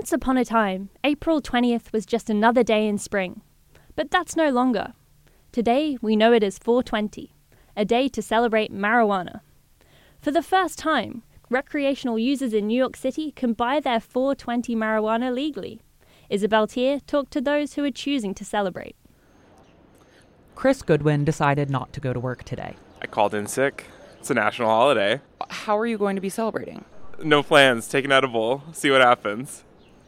Once upon a time, April 20th was just another day in spring. But that's no longer. Today, we know it as 420, a day to celebrate marijuana. For the first time, recreational users in New York City can buy their 420 marijuana legally. Isabel Teare talked to those who are choosing to celebrate. Chris Goodwin decided not to go to work today. I called in sick. It's a national holiday. How are you going to be celebrating? No plans. Take an edible. See what happens.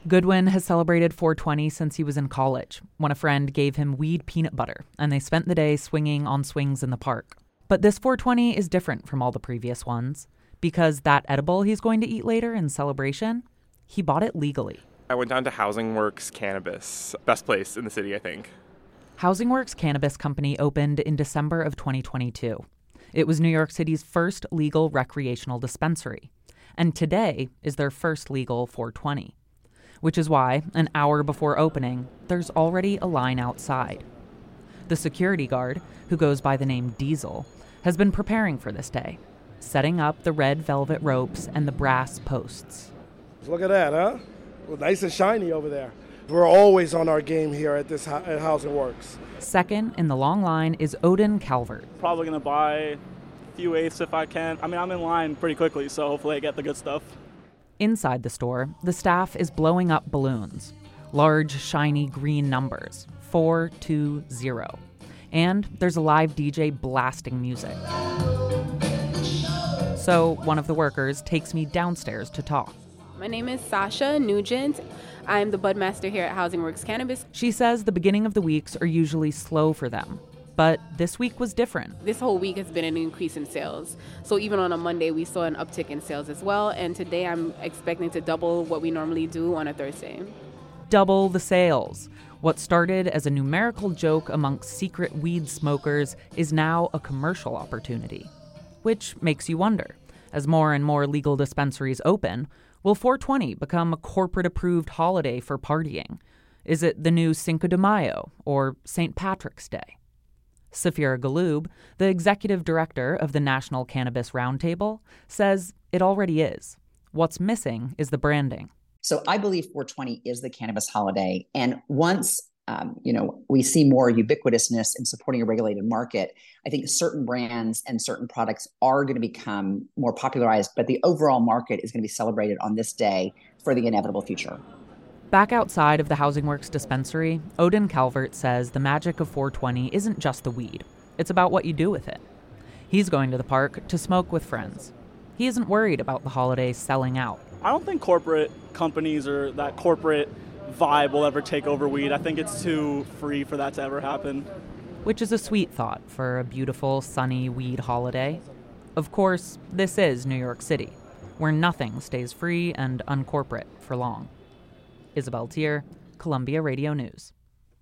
Goodwin has celebrated 420 since he was in college, when a friend gave him weed peanut butter, and they spent the day swinging on swings in the park. But this 420 is different from all the previous ones, because that edible he's going to eat later in celebration, he bought it legally. I went down to Housing Works Cannabis, best place in the city, I think. Housing Works Cannabis Company opened in December of 2022. It was New York City's first legal recreational dispensary, and today is their first legal 420 which is why, an hour before opening, there's already a line outside. The security guard, who goes by the name Diesel, has been preparing for this day, setting up the red velvet ropes and the brass posts. Look at that, huh? Well, nice and shiny over there. We're always on our game here at this at Housing Works. Second in the long line is Odin Calvert. Probably gonna buy a few eighths if I can. I mean, I'm in line pretty quickly, so hopefully I get the good stuff. Inside the store, the staff is blowing up balloons, large, shiny green numbers 420. And there's a live DJ blasting music. So one of the workers takes me downstairs to talk. My name is Sasha Nugent. I'm the budmaster here at Housing Works Cannabis. She says the beginning of the weeks are usually slow for them, but this week was different. This whole week has been an increase in sales. So even on a Monday, we saw an uptick in sales as well. And today, I'm expecting to double what we normally do on a Thursday. Double the sales. What started as a numerical joke amongst secret weed smokers is now a commercial opportunity. Which makes you wonder as more and more legal dispensaries open, will 420 become a corporate approved holiday for partying? Is it the new Cinco de Mayo or St. Patrick's Day? Saphira Galoob, the executive director of the National Cannabis Roundtable, says it already is. What's missing is the branding. So I believe 420 is the cannabis holiday. And once um, you know we see more ubiquitousness in supporting a regulated market, I think certain brands and certain products are going to become more popularized, but the overall market is going to be celebrated on this day for the inevitable future. Back outside of the Housing Works dispensary, Odin Calvert says the magic of 420 isn't just the weed, it's about what you do with it. He's going to the park to smoke with friends. He isn't worried about the holidays selling out. I don't think corporate companies or that corporate vibe will ever take over weed. I think it's too free for that to ever happen. Which is a sweet thought for a beautiful, sunny weed holiday. Of course, this is New York City, where nothing stays free and uncorporate for long. Isabel Teare, Columbia Radio News.